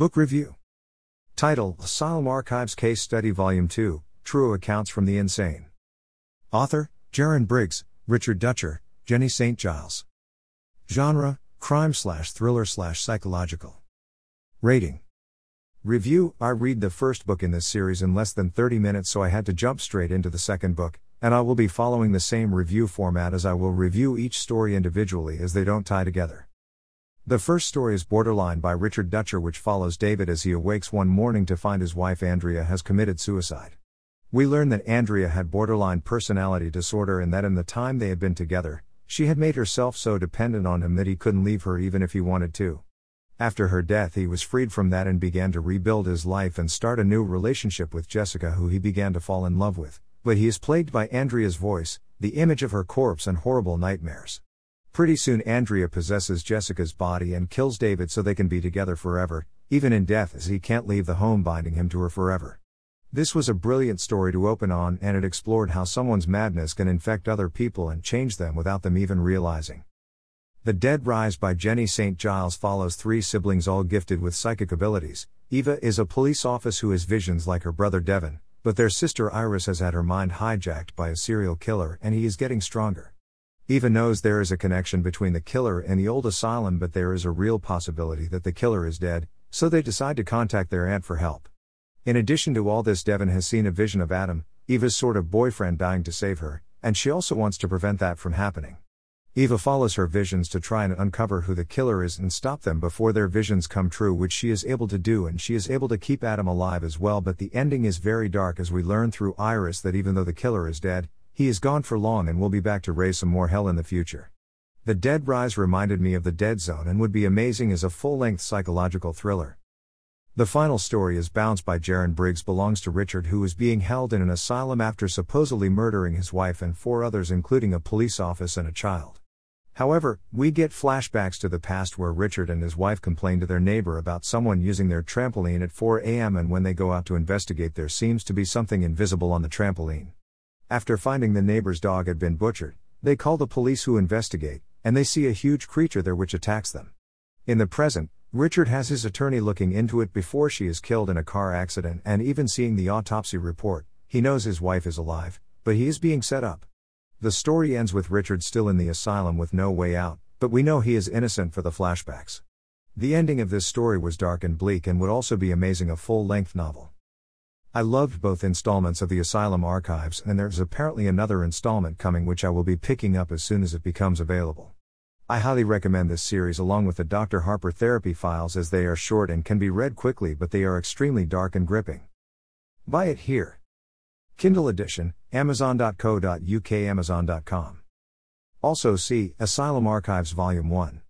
Book Review Title Asylum Archives Case Study Volume 2 True Accounts from the Insane. Author Jaron Briggs, Richard Dutcher, Jenny St. Giles. Genre Crime slash thriller slash psychological. Rating Review I read the first book in this series in less than 30 minutes, so I had to jump straight into the second book, and I will be following the same review format as I will review each story individually as they don't tie together. The first story is Borderline by Richard Dutcher, which follows David as he awakes one morning to find his wife Andrea has committed suicide. We learn that Andrea had borderline personality disorder and that in the time they had been together, she had made herself so dependent on him that he couldn't leave her even if he wanted to. After her death, he was freed from that and began to rebuild his life and start a new relationship with Jessica, who he began to fall in love with. But he is plagued by Andrea's voice, the image of her corpse, and horrible nightmares. Pretty soon, Andrea possesses Jessica's body and kills David so they can be together forever, even in death, as he can't leave the home binding him to her forever. This was a brilliant story to open on, and it explored how someone's madness can infect other people and change them without them even realizing. The Dead Rise by Jenny St. Giles follows three siblings all gifted with psychic abilities. Eva is a police officer who has visions like her brother Devon, but their sister Iris has had her mind hijacked by a serial killer and he is getting stronger. Eva knows there is a connection between the killer and the old asylum, but there is a real possibility that the killer is dead, so they decide to contact their aunt for help. In addition to all this, Devon has seen a vision of Adam, Eva's sort of boyfriend, dying to save her, and she also wants to prevent that from happening. Eva follows her visions to try and uncover who the killer is and stop them before their visions come true, which she is able to do, and she is able to keep Adam alive as well. But the ending is very dark as we learn through Iris that even though the killer is dead, he is gone for long and will be back to raise some more hell in the future. The Dead Rise reminded me of The Dead Zone and would be amazing as a full length psychological thriller. The final story is Bounce by Jaron Briggs belongs to Richard who is being held in an asylum after supposedly murdering his wife and four others including a police officer and a child. However, we get flashbacks to the past where Richard and his wife complain to their neighbor about someone using their trampoline at 4 a.m. and when they go out to investigate, there seems to be something invisible on the trampoline. After finding the neighbor's dog had been butchered, they call the police who investigate, and they see a huge creature there which attacks them. In the present, Richard has his attorney looking into it before she is killed in a car accident and even seeing the autopsy report. He knows his wife is alive, but he is being set up. The story ends with Richard still in the asylum with no way out, but we know he is innocent for the flashbacks. The ending of this story was dark and bleak and would also be amazing a full length novel. I loved both installments of the Asylum Archives, and there's apparently another installment coming which I will be picking up as soon as it becomes available. I highly recommend this series along with the Dr. Harper Therapy Files as they are short and can be read quickly, but they are extremely dark and gripping. Buy it here. Kindle edition, amazon.co.uk, amazon.com. Also see Asylum Archives Volume 1.